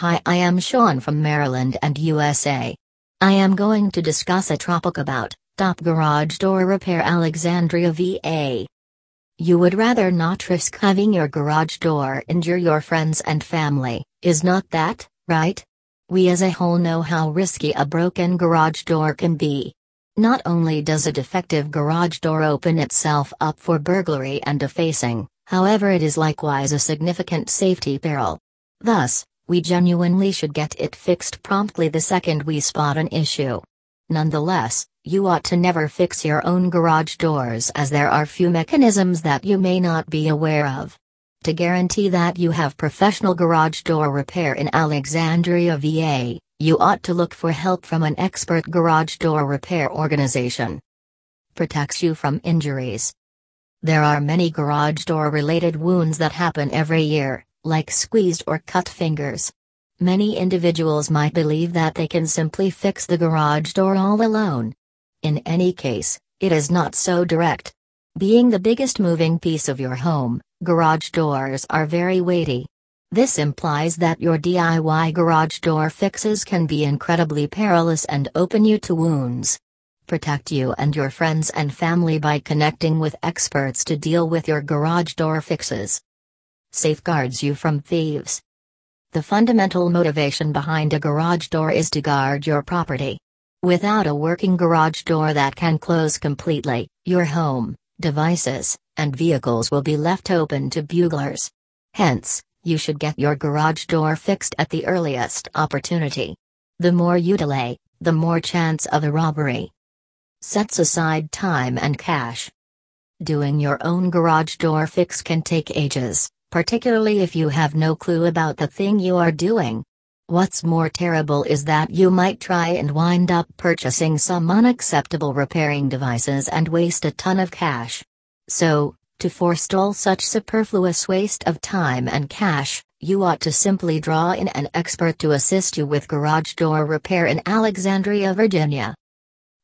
Hi, I am Sean from Maryland and USA. I am going to discuss a topic about top garage door repair Alexandria VA. You would rather not risk having your garage door injure your friends and family, is not that right? We as a whole know how risky a broken garage door can be. Not only does a defective garage door open itself up for burglary and defacing, however, it is likewise a significant safety peril. Thus, we genuinely should get it fixed promptly the second we spot an issue. Nonetheless, you ought to never fix your own garage doors as there are few mechanisms that you may not be aware of. To guarantee that you have professional garage door repair in Alexandria, VA, you ought to look for help from an expert garage door repair organization. Protects you from injuries. There are many garage door related wounds that happen every year, like squeezed or cut fingers. Many individuals might believe that they can simply fix the garage door all alone. In any case, it is not so direct. Being the biggest moving piece of your home, garage doors are very weighty. This implies that your DIY garage door fixes can be incredibly perilous and open you to wounds. Protect you and your friends and family by connecting with experts to deal with your garage door fixes safeguards you from thieves. The fundamental motivation behind a garage door is to guard your property. Without a working garage door that can close completely, your home, devices, and vehicles will be left open to buglers. Hence, you should get your garage door fixed at the earliest opportunity. The more you delay, the more chance of a robbery. Sets aside time and cash. Doing your own garage door fix can take ages particularly if you have no clue about the thing you are doing. What's more terrible is that you might try and wind up purchasing some unacceptable repairing devices and waste a ton of cash. So, to forestall such superfluous waste of time and cash, you ought to simply draw in an expert to assist you with garage door repair in Alexandria, Virginia.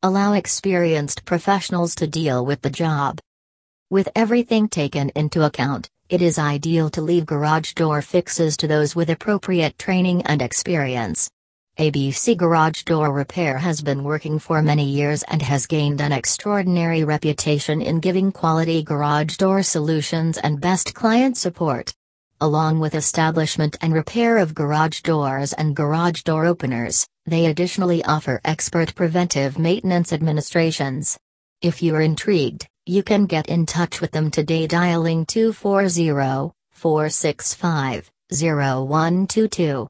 Allow experienced professionals to deal with the job. With everything taken into account, it is ideal to leave garage door fixes to those with appropriate training and experience. ABC Garage Door Repair has been working for many years and has gained an extraordinary reputation in giving quality garage door solutions and best client support. Along with establishment and repair of garage doors and garage door openers, they additionally offer expert preventive maintenance administrations. If you're intrigued, you can get in touch with them today dialing 240 465 0122.